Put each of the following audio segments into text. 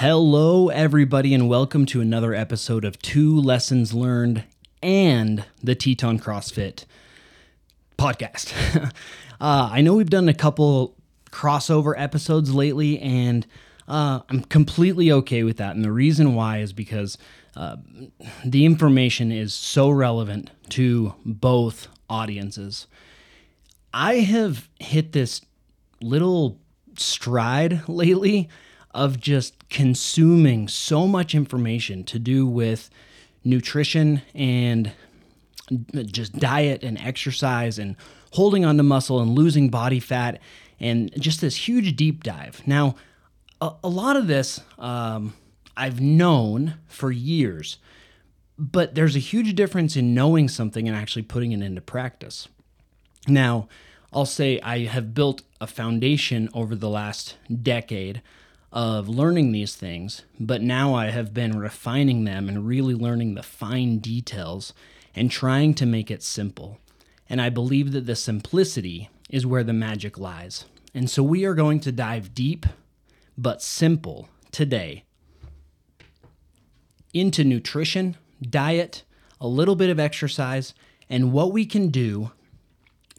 Hello, everybody, and welcome to another episode of Two Lessons Learned and the Teton CrossFit podcast. uh, I know we've done a couple crossover episodes lately, and uh, I'm completely okay with that. And the reason why is because uh, the information is so relevant to both audiences. I have hit this little stride lately of just consuming so much information to do with nutrition and just diet and exercise and holding on to muscle and losing body fat and just this huge deep dive. Now, a, a lot of this um, I've known for years, but there's a huge difference in knowing something and actually putting it into practice. Now, I'll say I have built a foundation over the last decade of learning these things, but now I have been refining them and really learning the fine details and trying to make it simple. And I believe that the simplicity is where the magic lies. And so we are going to dive deep but simple today into nutrition, diet, a little bit of exercise, and what we can do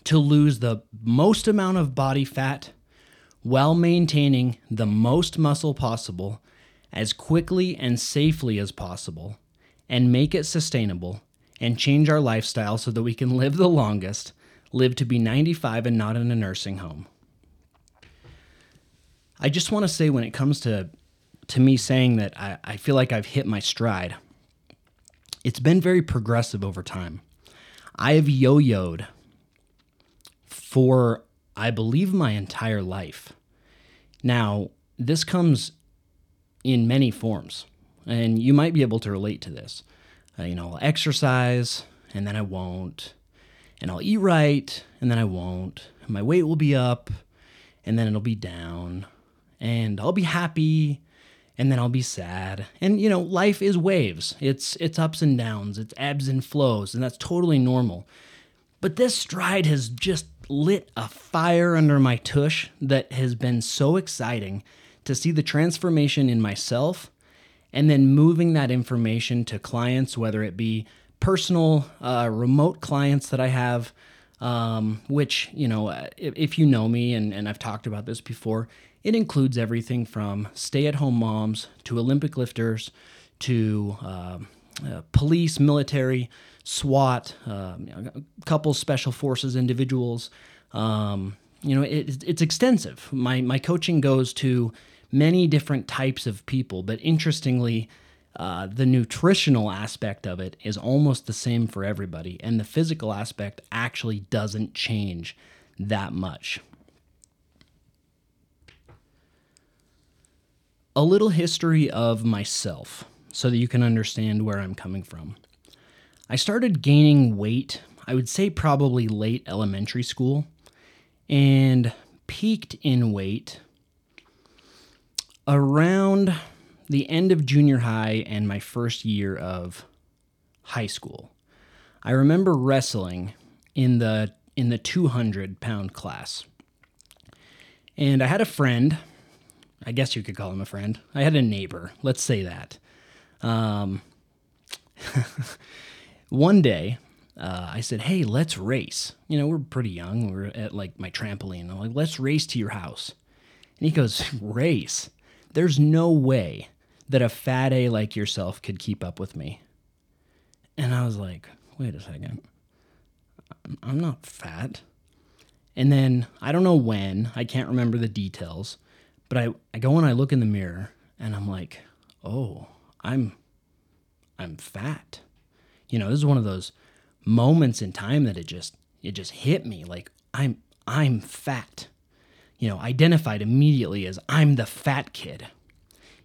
to lose the most amount of body fat while maintaining the most muscle possible as quickly and safely as possible and make it sustainable and change our lifestyle so that we can live the longest, live to be 95 and not in a nursing home. I just want to say when it comes to to me saying that I, I feel like I've hit my stride, it's been very progressive over time. I have yo-yoed for I believe my entire life. Now, this comes in many forms, and you might be able to relate to this. Uh, you know, I'll exercise and then I won't, and I'll eat right and then I won't. My weight will be up and then it'll be down, and I'll be happy and then I'll be sad. And you know, life is waves. It's it's ups and downs, it's ebbs and flows, and that's totally normal. But this stride has just lit a fire under my tush that has been so exciting to see the transformation in myself and then moving that information to clients, whether it be personal, uh, remote clients that I have, um, which, you know, if, if you know me and, and I've talked about this before, it includes everything from stay at home moms to Olympic lifters to uh, uh, police, military, SWAT, uh, a couple special forces individuals. Um, you know, it, it's extensive. My, my coaching goes to many different types of people, but interestingly, uh, the nutritional aspect of it is almost the same for everybody, and the physical aspect actually doesn't change that much. A little history of myself so that you can understand where I'm coming from. I started gaining weight, I would say probably late elementary school, and peaked in weight around the end of junior high and my first year of high school. I remember wrestling in the in the 200 pound class. And I had a friend, I guess you could call him a friend. I had a neighbor, let's say that. Um, one day, uh, I said, "Hey, let's race." You know, we're pretty young. We're at like my trampoline. I'm like, "Let's race to your house." And he goes, "Race? There's no way that a fat A like yourself could keep up with me." And I was like, "Wait a second. I'm not fat." And then I don't know when. I can't remember the details. But I, I go and I look in the mirror and I'm like, "Oh, I'm I'm fat." You know, this is one of those moments in time that it just it just hit me like I'm I'm fat. You know, identified immediately as I'm the fat kid.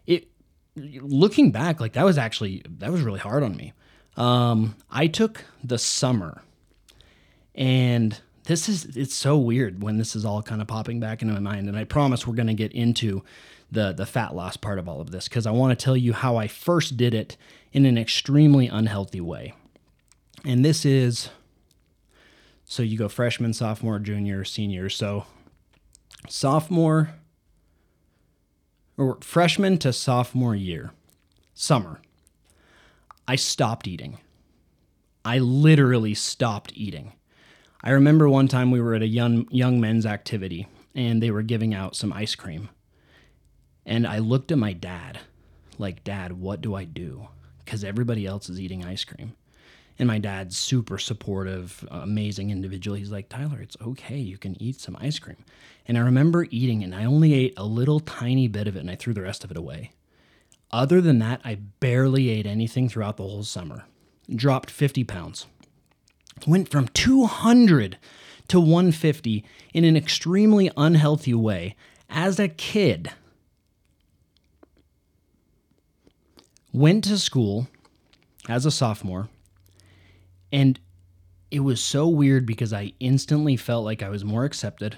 It looking back like that was actually that was really hard on me. Um I took the summer and this is it's so weird when this is all kind of popping back into my mind and I promise we're going to get into the the fat loss part of all of this cuz I want to tell you how I first did it in an extremely unhealthy way. And this is so you go freshman, sophomore, junior, senior. So sophomore or freshman to sophomore year, summer, I stopped eating. I literally stopped eating. I remember one time we were at a young young men's activity and they were giving out some ice cream. And I looked at my dad, like, Dad, what do I do? Because everybody else is eating ice cream. And my dad's super supportive, amazing individual. He's like, Tyler, it's okay. You can eat some ice cream. And I remember eating it, and I only ate a little tiny bit of it, and I threw the rest of it away. Other than that, I barely ate anything throughout the whole summer. Dropped 50 pounds. Went from 200 to 150 in an extremely unhealthy way as a kid. Went to school as a sophomore, and it was so weird because I instantly felt like I was more accepted.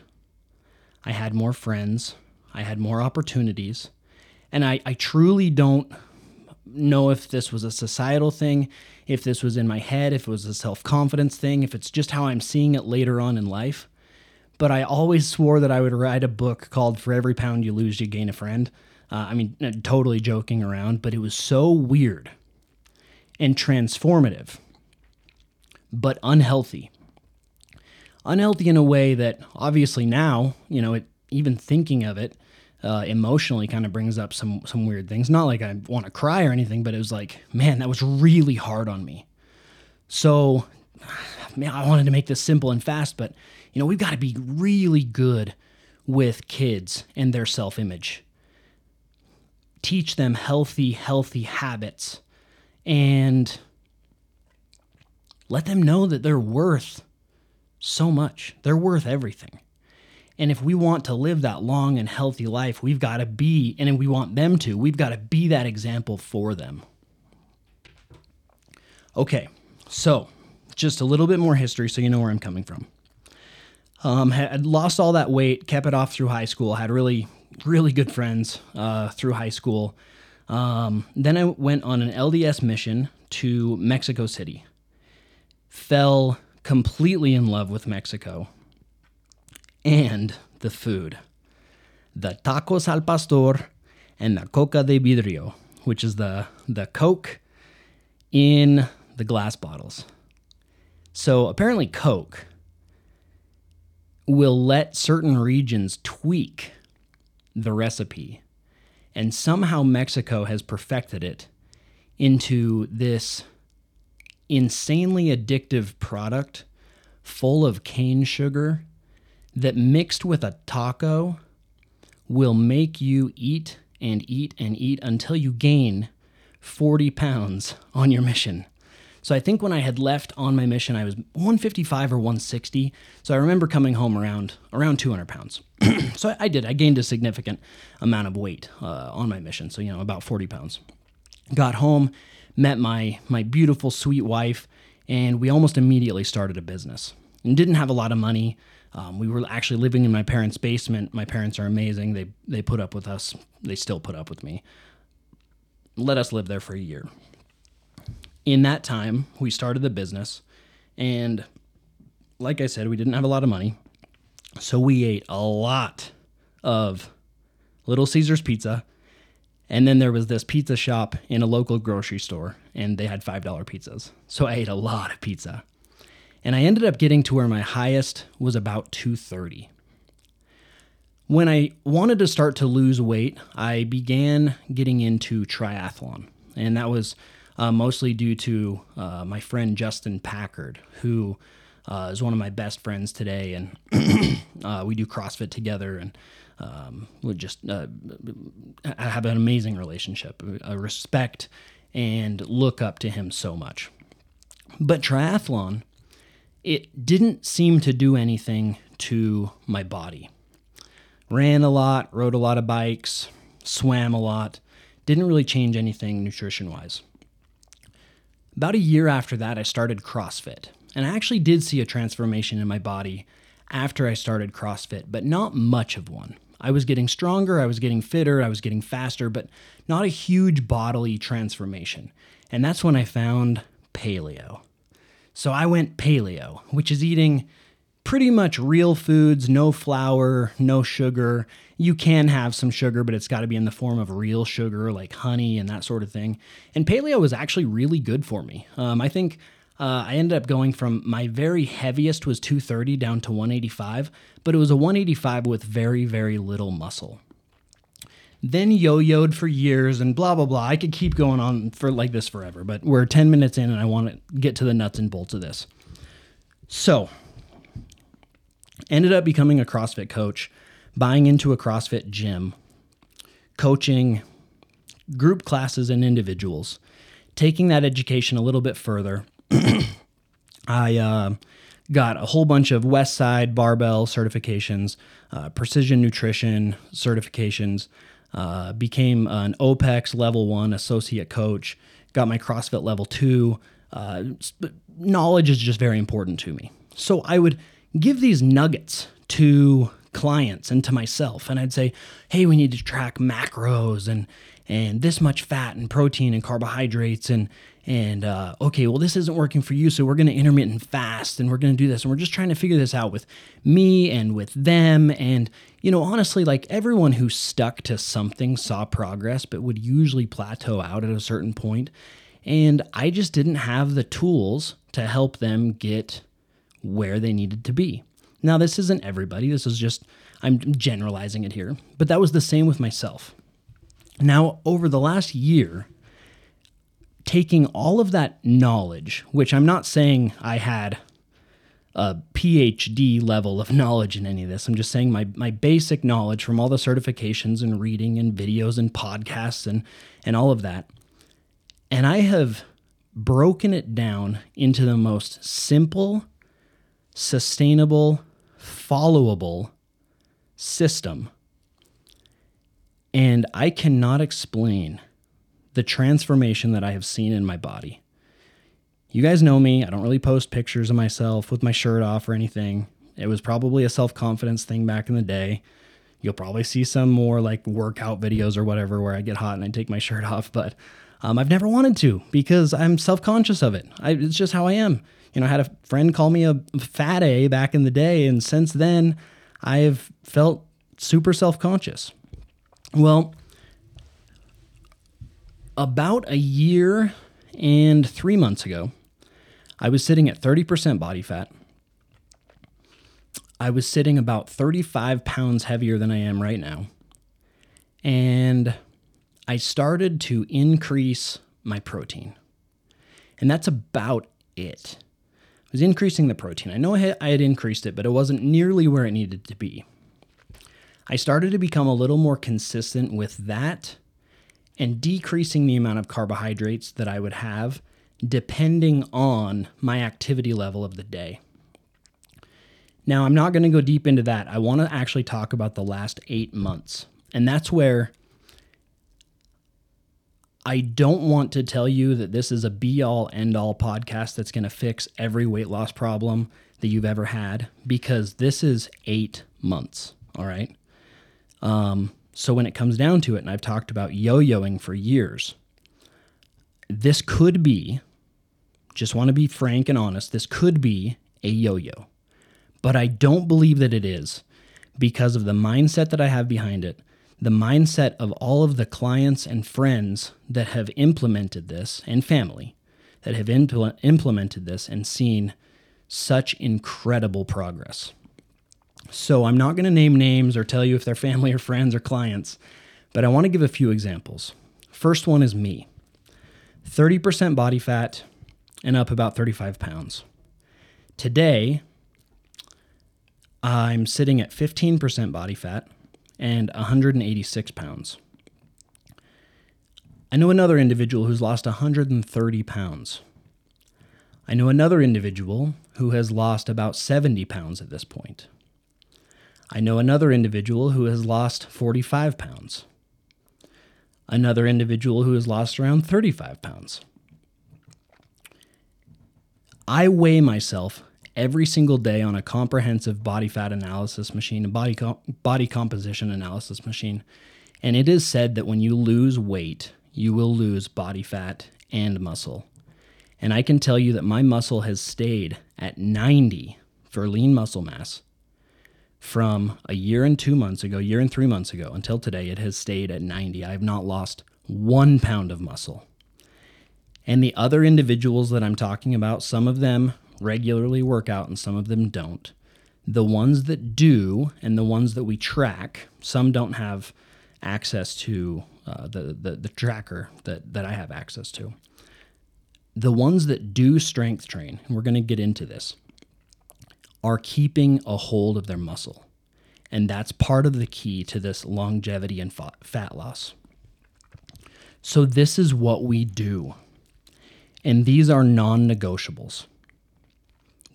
I had more friends. I had more opportunities. And I, I truly don't know if this was a societal thing, if this was in my head, if it was a self confidence thing, if it's just how I'm seeing it later on in life. But I always swore that I would write a book called For Every Pound You Lose, You Gain a Friend. Uh, I mean, uh, totally joking around, but it was so weird and transformative, but unhealthy. Unhealthy in a way that obviously now, you know, it, even thinking of it, uh, emotionally kind of brings up some some weird things. Not like I want to cry or anything, but it was like, man, that was really hard on me. So, man, I wanted to make this simple and fast, but you know, we've got to be really good with kids and their self-image. Teach them healthy, healthy habits and let them know that they're worth so much. They're worth everything. And if we want to live that long and healthy life, we've got to be, and we want them to, we've got to be that example for them. Okay, so just a little bit more history so you know where I'm coming from. Um, had lost all that weight, kept it off through high school, had really, really good friends uh, through high school. Um, then I went on an LDS mission to Mexico City. Fell completely in love with Mexico and the food. The tacos al pastor and the coca de vidrio, which is the, the Coke in the glass bottles. So apparently, Coke will let certain regions tweak the recipe. And somehow Mexico has perfected it into this insanely addictive product full of cane sugar that mixed with a taco will make you eat and eat and eat until you gain 40 pounds on your mission. So I think when I had left on my mission, I was 155 or 160. So I remember coming home around around 200 pounds. so I did. I gained a significant amount of weight uh, on my mission. So you know about 40 pounds. Got home, met my my beautiful sweet wife, and we almost immediately started a business. And didn't have a lot of money. Um, we were actually living in my parents' basement. My parents are amazing. They they put up with us. They still put up with me. Let us live there for a year. In that time, we started the business, and like I said, we didn't have a lot of money, so we ate a lot of Little Caesars pizza. And then there was this pizza shop in a local grocery store, and they had $5 pizzas. So I ate a lot of pizza and I ended up getting to where my highest was about 230. When I wanted to start to lose weight, I began getting into triathlon, and that was uh, mostly due to uh, my friend Justin Packard, who uh, is one of my best friends today, and uh, we do CrossFit together, and um, we just uh, have an amazing relationship. I respect and look up to him so much. But triathlon it didn't seem to do anything to my body. Ran a lot, rode a lot of bikes, swam a lot, didn't really change anything nutrition wise. About a year after that, I started CrossFit, and I actually did see a transformation in my body after I started CrossFit, but not much of one. I was getting stronger, I was getting fitter, I was getting faster, but not a huge bodily transformation. And that's when I found paleo. So I went paleo, which is eating pretty much real foods, no flour, no sugar. You can have some sugar, but it's got to be in the form of real sugar like honey and that sort of thing. And paleo was actually really good for me. Um, I think uh, I ended up going from my very heaviest was 230 down to 185, but it was a 185 with very, very little muscle. Then yo yoed for years and blah, blah, blah. I could keep going on for like this forever, but we're 10 minutes in and I want to get to the nuts and bolts of this. So, ended up becoming a CrossFit coach, buying into a CrossFit gym, coaching group classes and individuals, taking that education a little bit further. I uh, got a whole bunch of West Side barbell certifications, uh, precision nutrition certifications, uh, became an OPEX level one associate coach, got my CrossFit level two. Uh, knowledge is just very important to me. So I would give these nuggets to clients and to myself, and I'd say, "Hey, we need to track macros and and this much fat and protein and carbohydrates and and uh, okay, well, this isn't working for you, so we're going to intermittent fast and we're going to do this. And we're just trying to figure this out with me and with them. And, you know, honestly, like everyone who stuck to something saw progress, but would usually plateau out at a certain point. And I just didn't have the tools to help them get where they needed to be. Now, this isn't everybody, this is just, I'm generalizing it here, but that was the same with myself. Now, over the last year, taking all of that knowledge, which I'm not saying I had a PhD level of knowledge in any of this. I'm just saying my, my basic knowledge from all the certifications and reading and videos and podcasts and, and all of that. And I have broken it down into the most simple, sustainable, followable system. And I cannot explain the transformation that I have seen in my body. You guys know me. I don't really post pictures of myself with my shirt off or anything. It was probably a self confidence thing back in the day. You'll probably see some more like workout videos or whatever where I get hot and I take my shirt off, but um, I've never wanted to because I'm self conscious of it. I, it's just how I am. You know, I had a friend call me a fat A back in the day, and since then, I've felt super self conscious. Well, about a year and three months ago, I was sitting at 30% body fat. I was sitting about 35 pounds heavier than I am right now. And I started to increase my protein. And that's about it. I was increasing the protein. I know I had, increased it, but it wasn't nearly where it needed to be. I started to become a little more consistent with that and decreasing the amount of carbohydrates that I would have depending on my activity level of the day. Now, I'm not going to go deep into that. I want to actually talk about the last eight months. And that's where I don't want to tell you that this is a be all end all podcast that's going to fix every weight loss problem that you've ever had because this is eight months. All right. Um, so when it comes down to it, and I've talked about yo yoing for years, this could be, just want to be frank and honest, this could be a yo yo. But I don't believe that it is because of the mindset that I have behind it, the mindset of all of the clients and friends that have implemented this, and family that have impl- implemented this and seen such incredible progress. So I'm not going to name names or tell you if they're family or friends or clients, but I want to give a few examples. First one is me 30% body fat and up about 35 pounds. Today, I'm sitting at 15% body fat and 186 pounds. I know another individual who's lost 130 pounds. I know another individual who has lost about 70 pounds at this point. I know another individual who has lost 45 pounds. Another individual who has lost around 35 pounds. I weigh myself every single day on a comprehensive body fat analysis machine, a body, body composition analysis machine. And it is said that when you lose weight, you will lose body fat and muscle. And I can tell you that my muscle has stayed at 90 for lean muscle mass from a year and two months ago, year and three months ago until today, it has stayed at 90. I have not lost one pound of muscle. And the other individuals that I'm talking about, some of them regularly work out and some of them don't. The ones that do and the ones that we track, some don't have access to uh, the, the, the tracker that, that I have access to. The ones that do strength train, and we're going to get into this, are keeping a hold of their muscle. And that's part of the key to this longevity and fat loss. So, this is what we do. And these are non negotiables.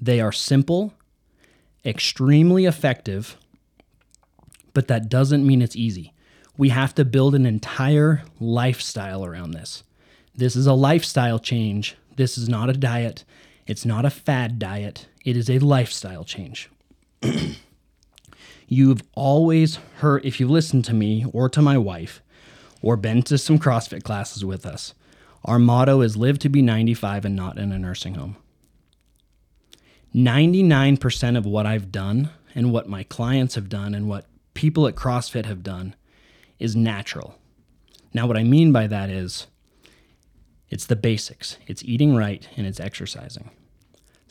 They are simple, extremely effective, but that doesn't mean it's easy. We have to build an entire lifestyle around this. This is a lifestyle change. This is not a diet. It's not a fad diet. It is a lifestyle change. You've always heard, if you've listened to me or to my wife, or been to some CrossFit classes with us, our motto is live to be 95 and not in a nursing home. 99% of what I've done and what my clients have done and what people at CrossFit have done is natural. Now, what I mean by that is it's the basics it's eating right and it's exercising.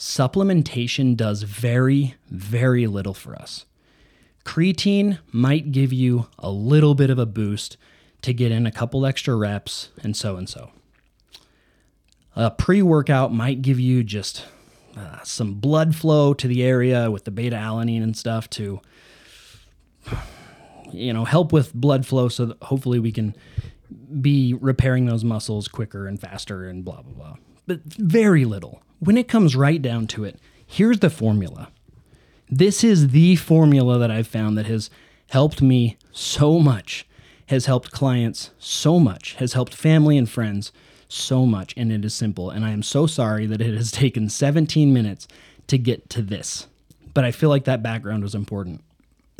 Supplementation does very, very little for us. Creatine might give you a little bit of a boost to get in a couple extra reps and so and so. A pre workout might give you just uh, some blood flow to the area with the beta alanine and stuff to you know help with blood flow so that hopefully we can be repairing those muscles quicker and faster and blah blah blah but very little when it comes right down to it here's the formula this is the formula that i've found that has helped me so much has helped clients so much has helped family and friends so much, and it is simple. And I am so sorry that it has taken 17 minutes to get to this. But I feel like that background was important.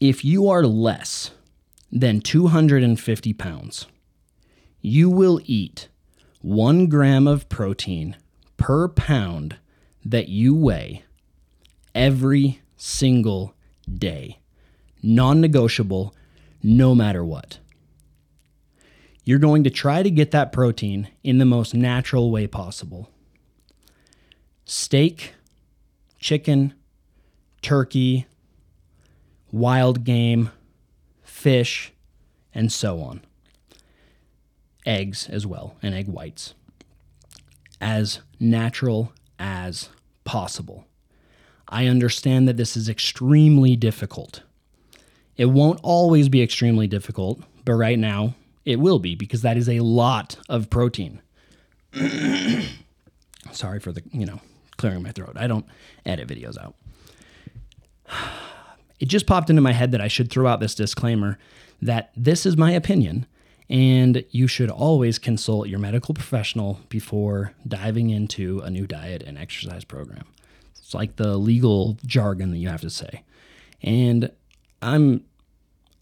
if you are less than 250 pounds, you will eat one gram of protein per pound that you weigh every single day. Non negotiable, no matter what you're going to try to get that protein in the most natural way possible. Steak, chicken, turkey, wild game, fish, and so on. Eggs as well, and egg whites. As natural as possible. I understand that this is extremely difficult. It won't always be extremely difficult, but right now it will be because that is a lot of protein. Sorry for the, you know, clearing my throat. I don't edit videos out. It just popped into my head that I should throw out this disclaimer that this is my opinion and you should always consult your medical professional before diving into a new diet and exercise program. It's like the legal jargon that you have to say. And I'm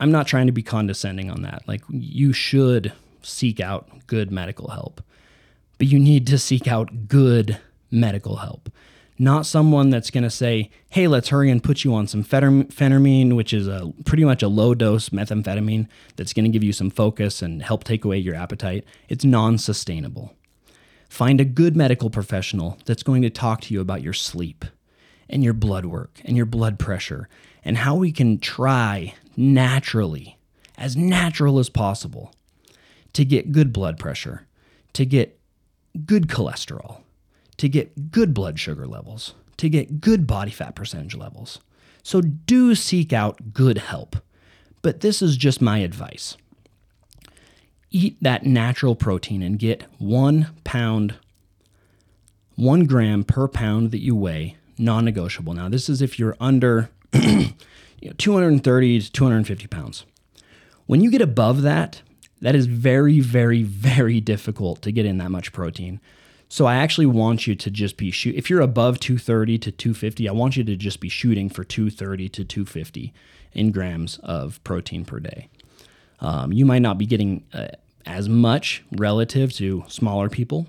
I'm not trying to be condescending on that. Like, you should seek out good medical help, but you need to seek out good medical help. Not someone that's going to say, hey, let's hurry and put you on some phentermine, which is a pretty much a low dose methamphetamine that's going to give you some focus and help take away your appetite. It's non sustainable. Find a good medical professional that's going to talk to you about your sleep and your blood work and your blood pressure and how we can try naturally, as natural as possible, to get good blood pressure, to get good cholesterol, to get good blood sugar levels, to get good body fat percentage levels. So do seek out good help. But this is just my advice. Eat that natural protein and get one pound, one gram per pound that you weigh, non negotiable. Now, this is if you're under you know, 230 to 250 pounds. When you get above that, that is very, very, very difficult to get in that much protein. So I actually want you to just be shoot. If you're above 230 to 250, I want you to just be shooting for 230 to 250 in grams of protein per day. Um, you might not be getting uh, as much relative to smaller people,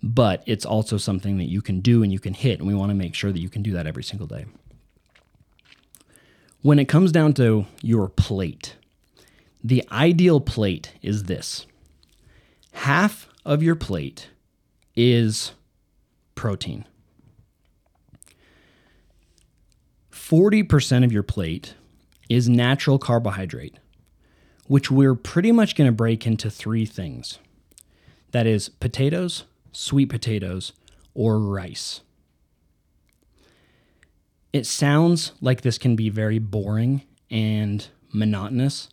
but it's also something that you can do and you can hit. And we want to make sure that you can do that every single day. When it comes down to your plate, the ideal plate is this half of your plate is protein. 40% of your plate is natural carbohydrate, which we're pretty much going to break into three things that is, potatoes, sweet potatoes, or rice. It sounds like this can be very boring and monotonous,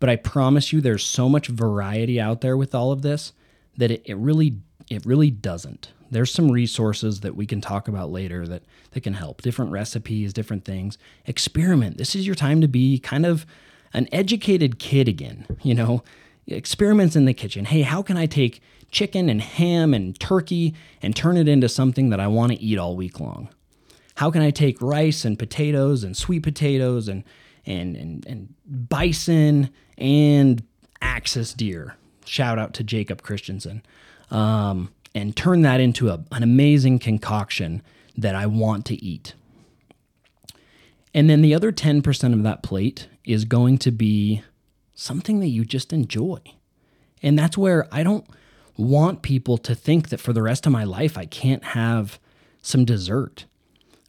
but I promise you there's so much variety out there with all of this that it, it really it really doesn't. There's some resources that we can talk about later that, that can help. Different recipes, different things. Experiment. This is your time to be kind of an educated kid again. You know, experiments in the kitchen. Hey, how can I take chicken and ham and turkey and turn it into something that I want to eat all week long? How can I take rice and potatoes and sweet potatoes and and and, and bison and axis deer? Shout out to Jacob Christensen. Um, and turn that into a, an amazing concoction that I want to eat. And then the other 10% of that plate is going to be something that you just enjoy. And that's where I don't want people to think that for the rest of my life I can't have some dessert.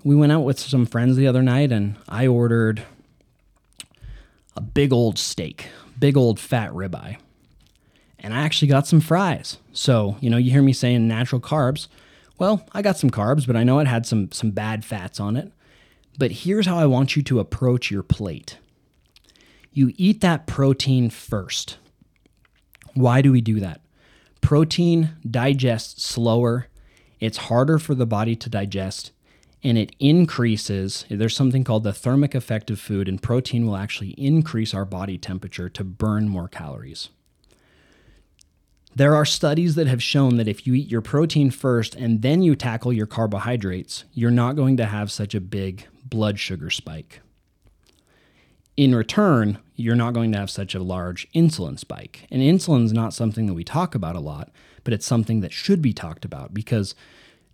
We went out with some friends the other night and I ordered a big old steak, big old fat ribeye and I actually got some fries. So, you know, you hear me saying natural carbs. Well, I got some carbs, but I know it had some some bad fats on it. But here's how I want you to approach your plate. You eat that protein first. Why do we do that? Protein digests slower, it's harder for the body to digest, and it increases. There's something called the thermic effect of food, and protein will actually increase our body temperature to burn more calories. There are studies that have shown that if you eat your protein first and then you tackle your carbohydrates, you're not going to have such a big blood sugar spike. In return, you're not going to have such a large insulin spike. And insulin is not something that we talk about a lot, but it's something that should be talked about because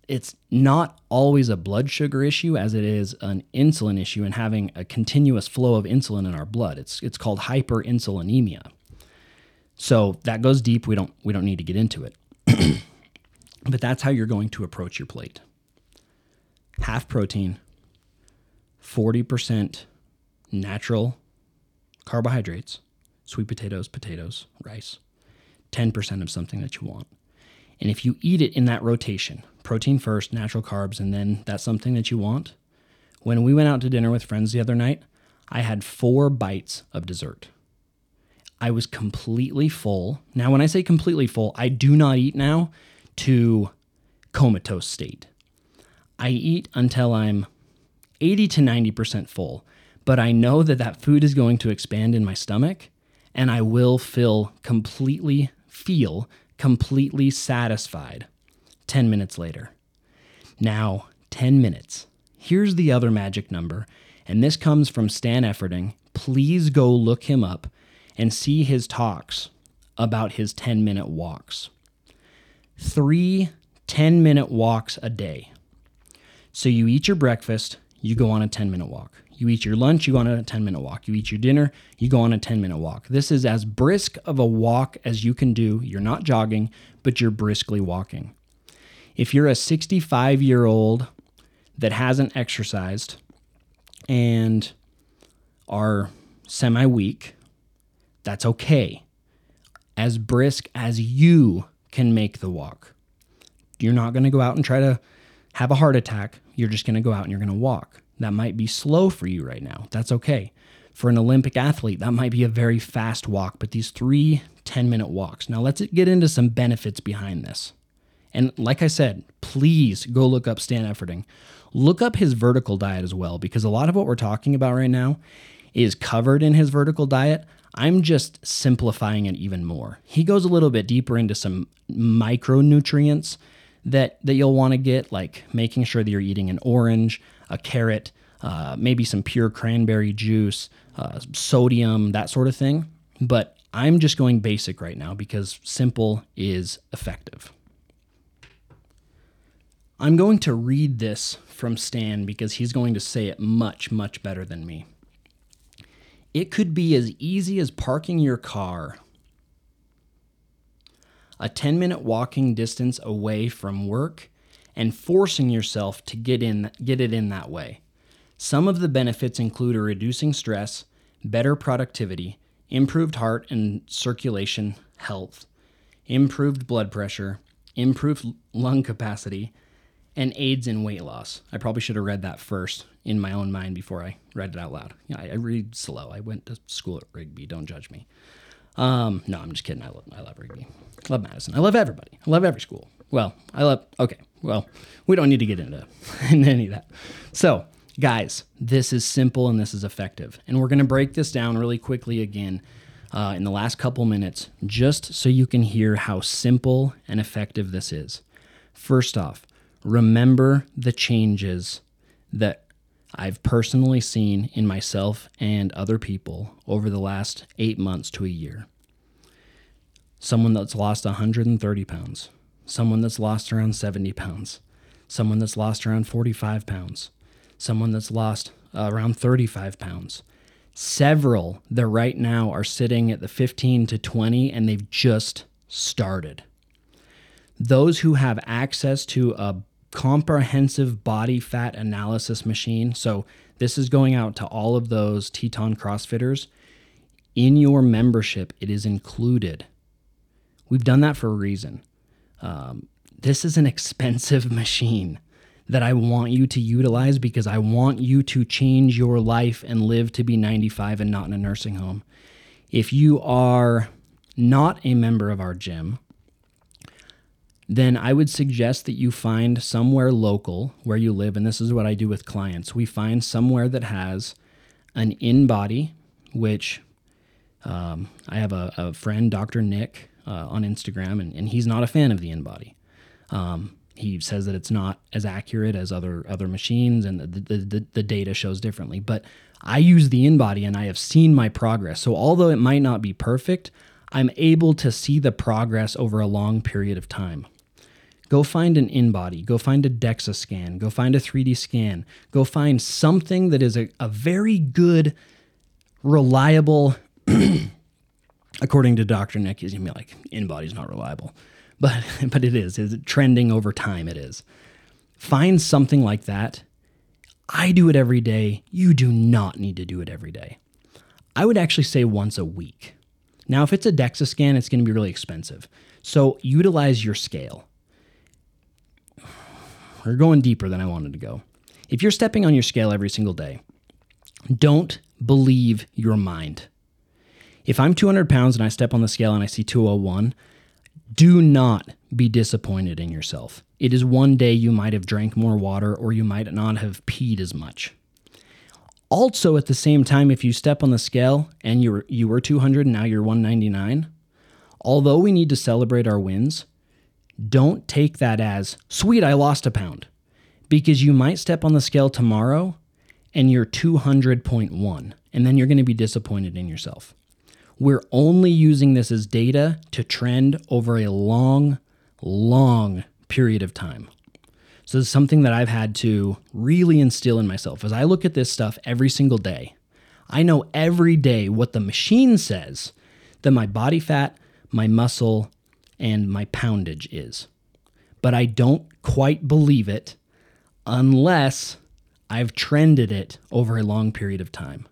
it's not always a blood sugar issue as it is an insulin issue and having a continuous flow of insulin in our blood. It's, it's called hyperinsulinemia. So that goes deep. We don't we don't need to get into it. but that's how you're going to approach your plate. Half protein, 40% natural carbohydrates, sweet potatoes, potatoes, rice, 10% of something that you want. And if you eat it in that rotation, protein first, natural carbs, and then that's something that you want. When we went out to dinner with friends the other night, I had four bites of dessert. I was completely full. Now, when I say completely full, I do not eat now to comatose state. I eat until I'm 80 to 90% full, but I know that that food is going to expand in my stomach and I will feel completely, feel completely satisfied 10 minutes later. Now, 10 minutes. Here's the other magic number, and this comes from Stan Efferding. Please go look him up and see his talks about his 10 minute walks. Three 10 minute walks a day. So you eat your breakfast, you go on a 10 minute walk. You eat your lunch, you go on a 10 minute walk. You eat your dinner, you go on a 10 minute walk. This is as brisk of a walk as you can do. You're not jogging, but you're briskly walking. If you're a 65 year old that hasn't exercised and are semi weak, that's okay. As brisk as you can make the walk. You're not going to go out and try to have a heart attack. You're just going to go out and you're going to walk. That might be slow for you right now. That's okay. For an Olympic athlete, that might be a very fast walk, but these three 10 minute walks. Now, let's get into some benefits behind this. And like I said, please go look up Stan Efferding. Look up his vertical diet as well, because a lot of what we're talking about right now is covered in his vertical diet. I'm just simplifying it even more. He goes a little bit deeper into some micronutrients that that you'll want to get, like making sure that you're eating an orange, a carrot, uh, maybe some pure cranberry juice, uh, sodium, that sort of thing. But I'm just going basic right now because simple is effective. I'm going to read this from Stan because he's going to say it much, much better than me. It could be as easy as parking your car a 10 minute walking distance away from work and forcing yourself to get in get it in that way. Some of the benefits include reducing stress, better productivity, improved heart and circulation health, improved blood pressure, improved lung capacity, and aids in weight loss. I probably should have read that first in my own mind before I read it out loud. Yeah, I, I read slow. I went to school at Rigby. Don't judge me. Um, no, I'm just kidding. I love, I love Rigby. I love Madison. I love everybody. I love every school. Well, I love. Okay. Well, we don't need to get into, into any of that. So, guys, this is simple and this is effective, and we're going to break this down really quickly again. Uh, in the last couple minutes, just so you can hear how simple and effective this is. First off, remember the changes that I've personally seen in myself and other people over the last eight months to a year. Someone that's lost 130 pounds, someone that's lost around 70 pounds, someone that's lost around 45 pounds, someone that's lost uh, around 35 pounds. Several that right now are sitting at the 15 to 20 and they've just started. Those who have access to a comprehensive body fat analysis machine. So, this is going out to all of those Teton CrossFitters. In your membership, it is included. We've done that for a reason. Um, this is an expensive machine that I want you to utilize because I want you to change your life and live to be 95 and not in a nursing home. If you are not a member of our gym, then I would suggest that you find somewhere local where you live. And this is what I do with clients. We find somewhere that has an in body, which um, I have a, a, friend, Dr. Nick, uh, on Instagram, and, and, he's not a fan of the InBody. Um, he says that it's not as accurate as other other machines, and the, the, the, the data shows differently. But I use the in body, and I have seen my progress. So although it might not be perfect, I'm able to see the progress over a long period of time. Go find an in body, go find a DEXA scan, go find a 3D scan, go find something that is a, a very good, reliable, according to Dr. Nick, he's gonna be like, InBody's not reliable. But but it is. Is it trending over time? It is. Find something like that. I do it every day. You do not need to do it every day. I would actually say once a week. Now, if it's a DEXA scan, it's going to be really expensive. So utilize your scale. We're going deeper than I wanted to go. If you're stepping on your scale every single day, don't believe your mind. If I'm 200 pounds and I step on the scale and I see 201, do not be disappointed in yourself. It is one day you might have drank more water or you might not have peed as much. Also, at the same time, if you step on the scale and you were, you were 200 and now you're 199, although we need to celebrate our wins, don't take that as, sweet, I lost a pound. Because you might step on the scale tomorrow and you're 200.1, and then you're going to be disappointed in yourself. We're only using this as data to trend over a long, long period of time. So it's something that I've had to really instill in myself as I look at this stuff every single day. I know every day what the machine says that my body fat, my muscle, and my poundage is. But I don't quite believe it unless I've trended it over a long period of time.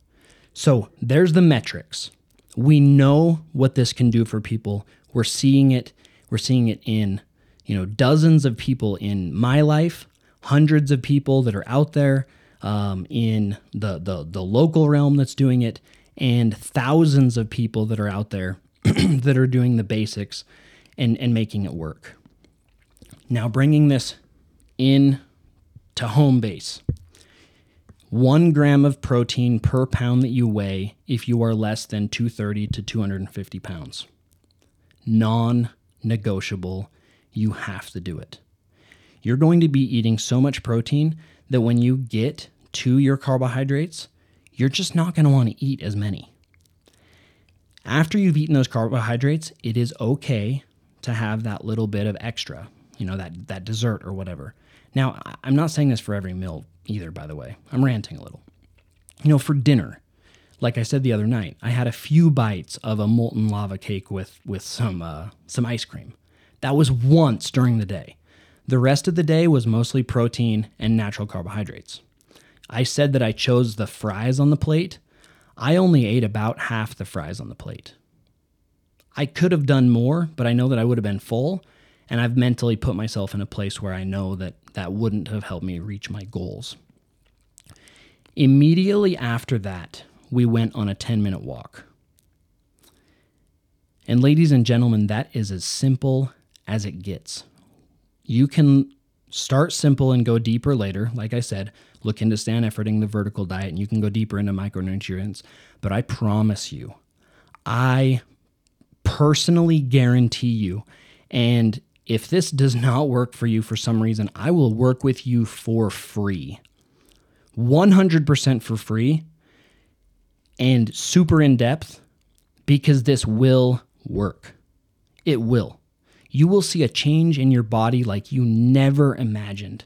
So there's the metrics. We know what this can do for people. We're seeing it. We're seeing it in, you know, dozens of people in my life, hundreds of people that are out there um, in the, the the local realm that's doing it, and thousands of people that are out there that are doing the basics and, and making it work. Now, bringing this in to home base one gram of protein per pound that you weigh if you are less than 230 to 250 pounds. Non negotiable. You have to do it. You're going to be eating so much protein that when you get to your carbohydrates, you're just not going to want to eat as many. After you've eaten those carbohydrates, it is okay to have that little bit of extra. you know, that, that dessert or whatever. Now, I'm not saying this for every meal either, by the way. I'm ranting a little. You know, for dinner, like I said the other night, I had a few bites of a molten lava cake with with some uh, some ice cream. That was once during the day. The rest of the day was mostly protein and natural carbohydrates. I said that I chose the fries on the plate. I only ate about half the fries on the plate. I could have done more, but I know that I would have been full, and I've mentally put myself in a place where I know that that wouldn't have helped me reach my goals. Immediately after that, we went on a 10 minute walk. And, ladies and gentlemen, that is as simple as it gets. You can start simple and go deeper later. Like I said, look into Stan Efferding, the vertical diet, and you can go deeper into micronutrients. But I promise you, I personally guarantee you, and if this does not work for you for some reason, I will work with you for free. 100% for free and super in depth because this will work. It will. You will see a change in your body like you never imagined.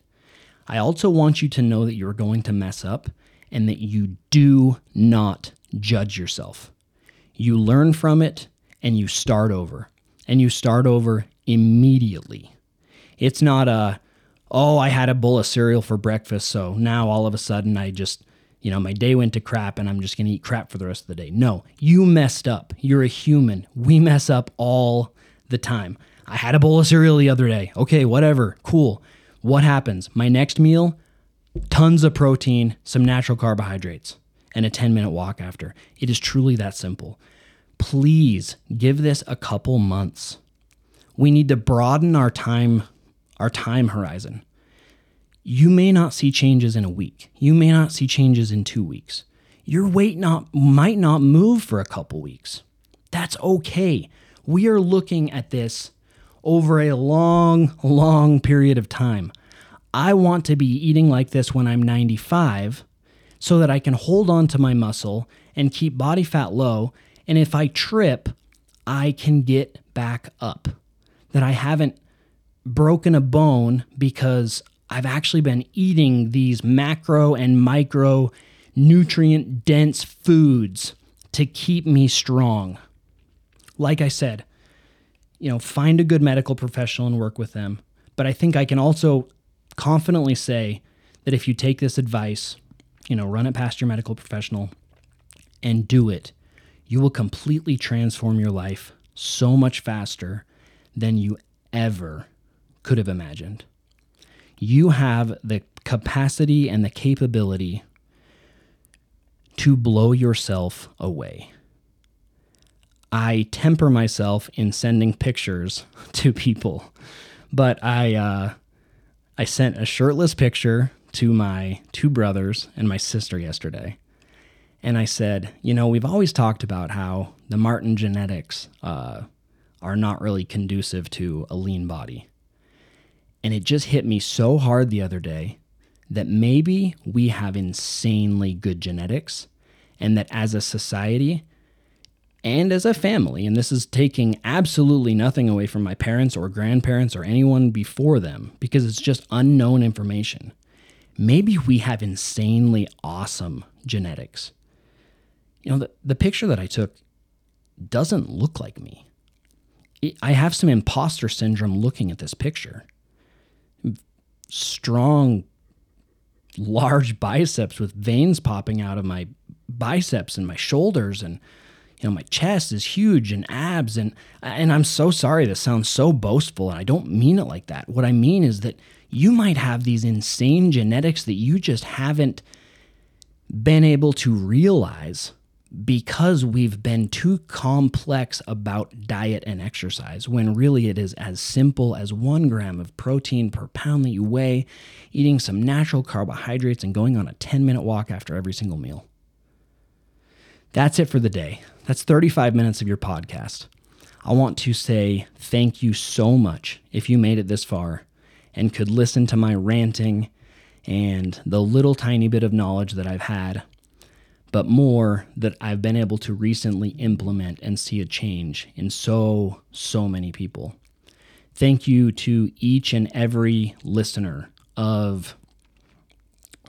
I also want you to know that you're going to mess up and that you do not judge yourself. You learn from it and you start over. And you start over immediately. It's not a, oh, I had a bowl of cereal for breakfast, so now all of a sudden I just you know, my day went to crap and I'm just going to eat crap for the rest of the day. No, you messed up. You're a human. We mess up all the time. I had a bowl of cereal the other day. Okay, whatever. Cool. What happens? My next meal, tons of protein, some natural carbohydrates, and a 10 minute walk after. It is truly that simple. Please give this a couple months. We need to broaden our time our time horizon you may not see changes in a week. You may not see changes in two weeks. Your weight not might not move for a couple weeks. That's okay. We are looking at this over a long, long period of time. I want to be eating like this when I'm 95 so that I can hold on to my muscle and keep body fat low. And if I trip, I can get back up. That I haven't broken a bone because I've actually been eating these macro and micro nutrient dense foods to keep me strong. Like I said, you know, find a good medical professional and work with them. But I think I can also confidently say that if you take this advice, you know, run it past your medical professional and do it, you will completely transform your life so much faster than you ever could have imagined you have the capacity and the capability to blow yourself away. I temper myself in sending pictures to people, but I uh, I sent a shirtless picture to my two brothers and my sister yesterday, and I said, you know, we've always talked about how the Martin genetics uh, are not really conducive to a lean body. And it just hit me so hard the other day that maybe we have insanely good genetics and that as a society and as a family, and this is taking absolutely nothing away from my parents or grandparents or anyone before them because it's just unknown information. Maybe we have insanely awesome genetics. You know, the, the picture that I took doesn't look like me. I have some imposter syndrome looking at this picture strong, large biceps with veins popping out of my biceps and my shoulders and you know my chest is huge and abs and and I'm so sorry this sounds so boastful and I don't mean it like that. What I mean is that you might have these insane genetics that you just haven't been able to realize because we've been too complex about diet and exercise when really it is as simple as one gram of protein per pound that you weigh, eating some natural carbohydrates, and going on a 10 minute walk after every single meal. That's it for the day. That's 35 minutes of your podcast. I want to say thank you so much if you made it this far and could listen to my ranting and the little tiny bit of knowledge that I've had but more that I've been able to recently implement and see a change in so, so many people. Thank you to each and every listener of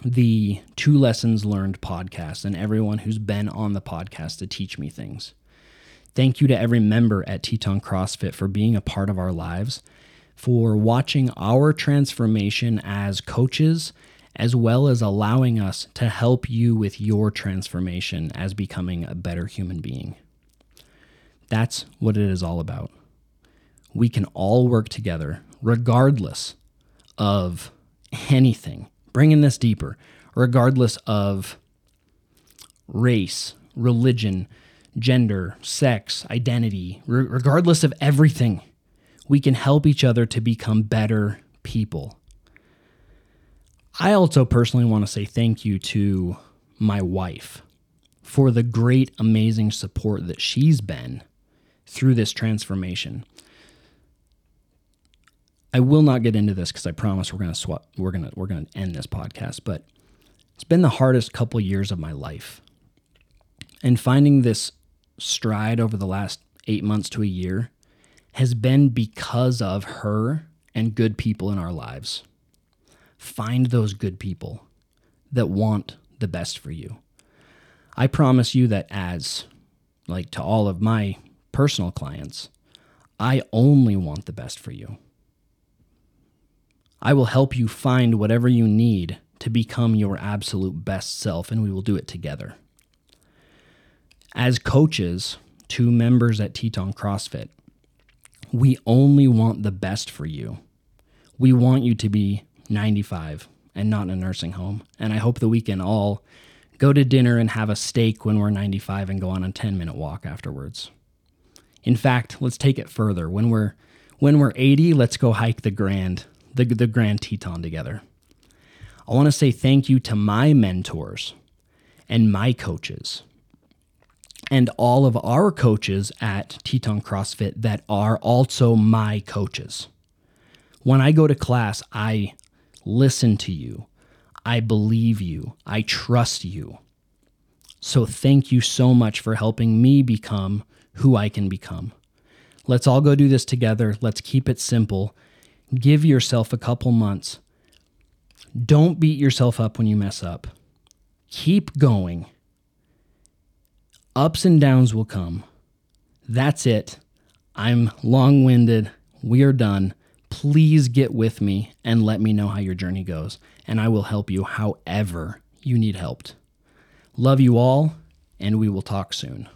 the Two Lessons Learned podcast and everyone who's been on the podcast to teach me things. Thank you to every member at Teton CrossFit for being a part of our lives, for watching our transformation as coaches, as well as allowing us to help you with your transformation as becoming a better human being. That's what it is all about. We can all work together, regardless of anything bringing this deeper, regardless of race, religion, gender, sex, identity, re- regardless of everything, we can help each other to become better people. I also personally want to say thank you to my wife for the great, amazing support that she's been through this transformation. I will not get into this because I promise we're gonna. We're gonna we're gonna end this podcast. But it's been the hardest couple years of my life, and finding this stride over the last eight months to a year has been because of her and good people in our lives. Find those good people that want the best for you. I promise you that as like to all of my personal clients, I only want the best for you. I will help you find whatever you need to become your absolute best self, and we will do it together. As coaches, two members at Teton CrossFit, we only want the best for you. We want you to be 95 and not in a nursing home. And I hope that we can all go to dinner and have a steak when we're 95 and go on a 10 minute walk afterwards. In fact, let's take it further. When we're when we're 80, let's go hike the Grand the, the Grand Teton together. I want to say thank you to my mentors and my coaches and all of our coaches at Teton CrossFit that are also my coaches. When I go to class, I listen to you, I believe you, I trust you. So thank you so much for helping me become who I can become. Let's all go do this together. Let's keep it simple Give yourself a couple months. Don't beat yourself up when you mess up. Keep going. Ups and downs will come. That's it. I'm long winded. We are done. Please get with me and let me know how your journey goes, and I will help you however you need helped. Love you all, and we will talk soon.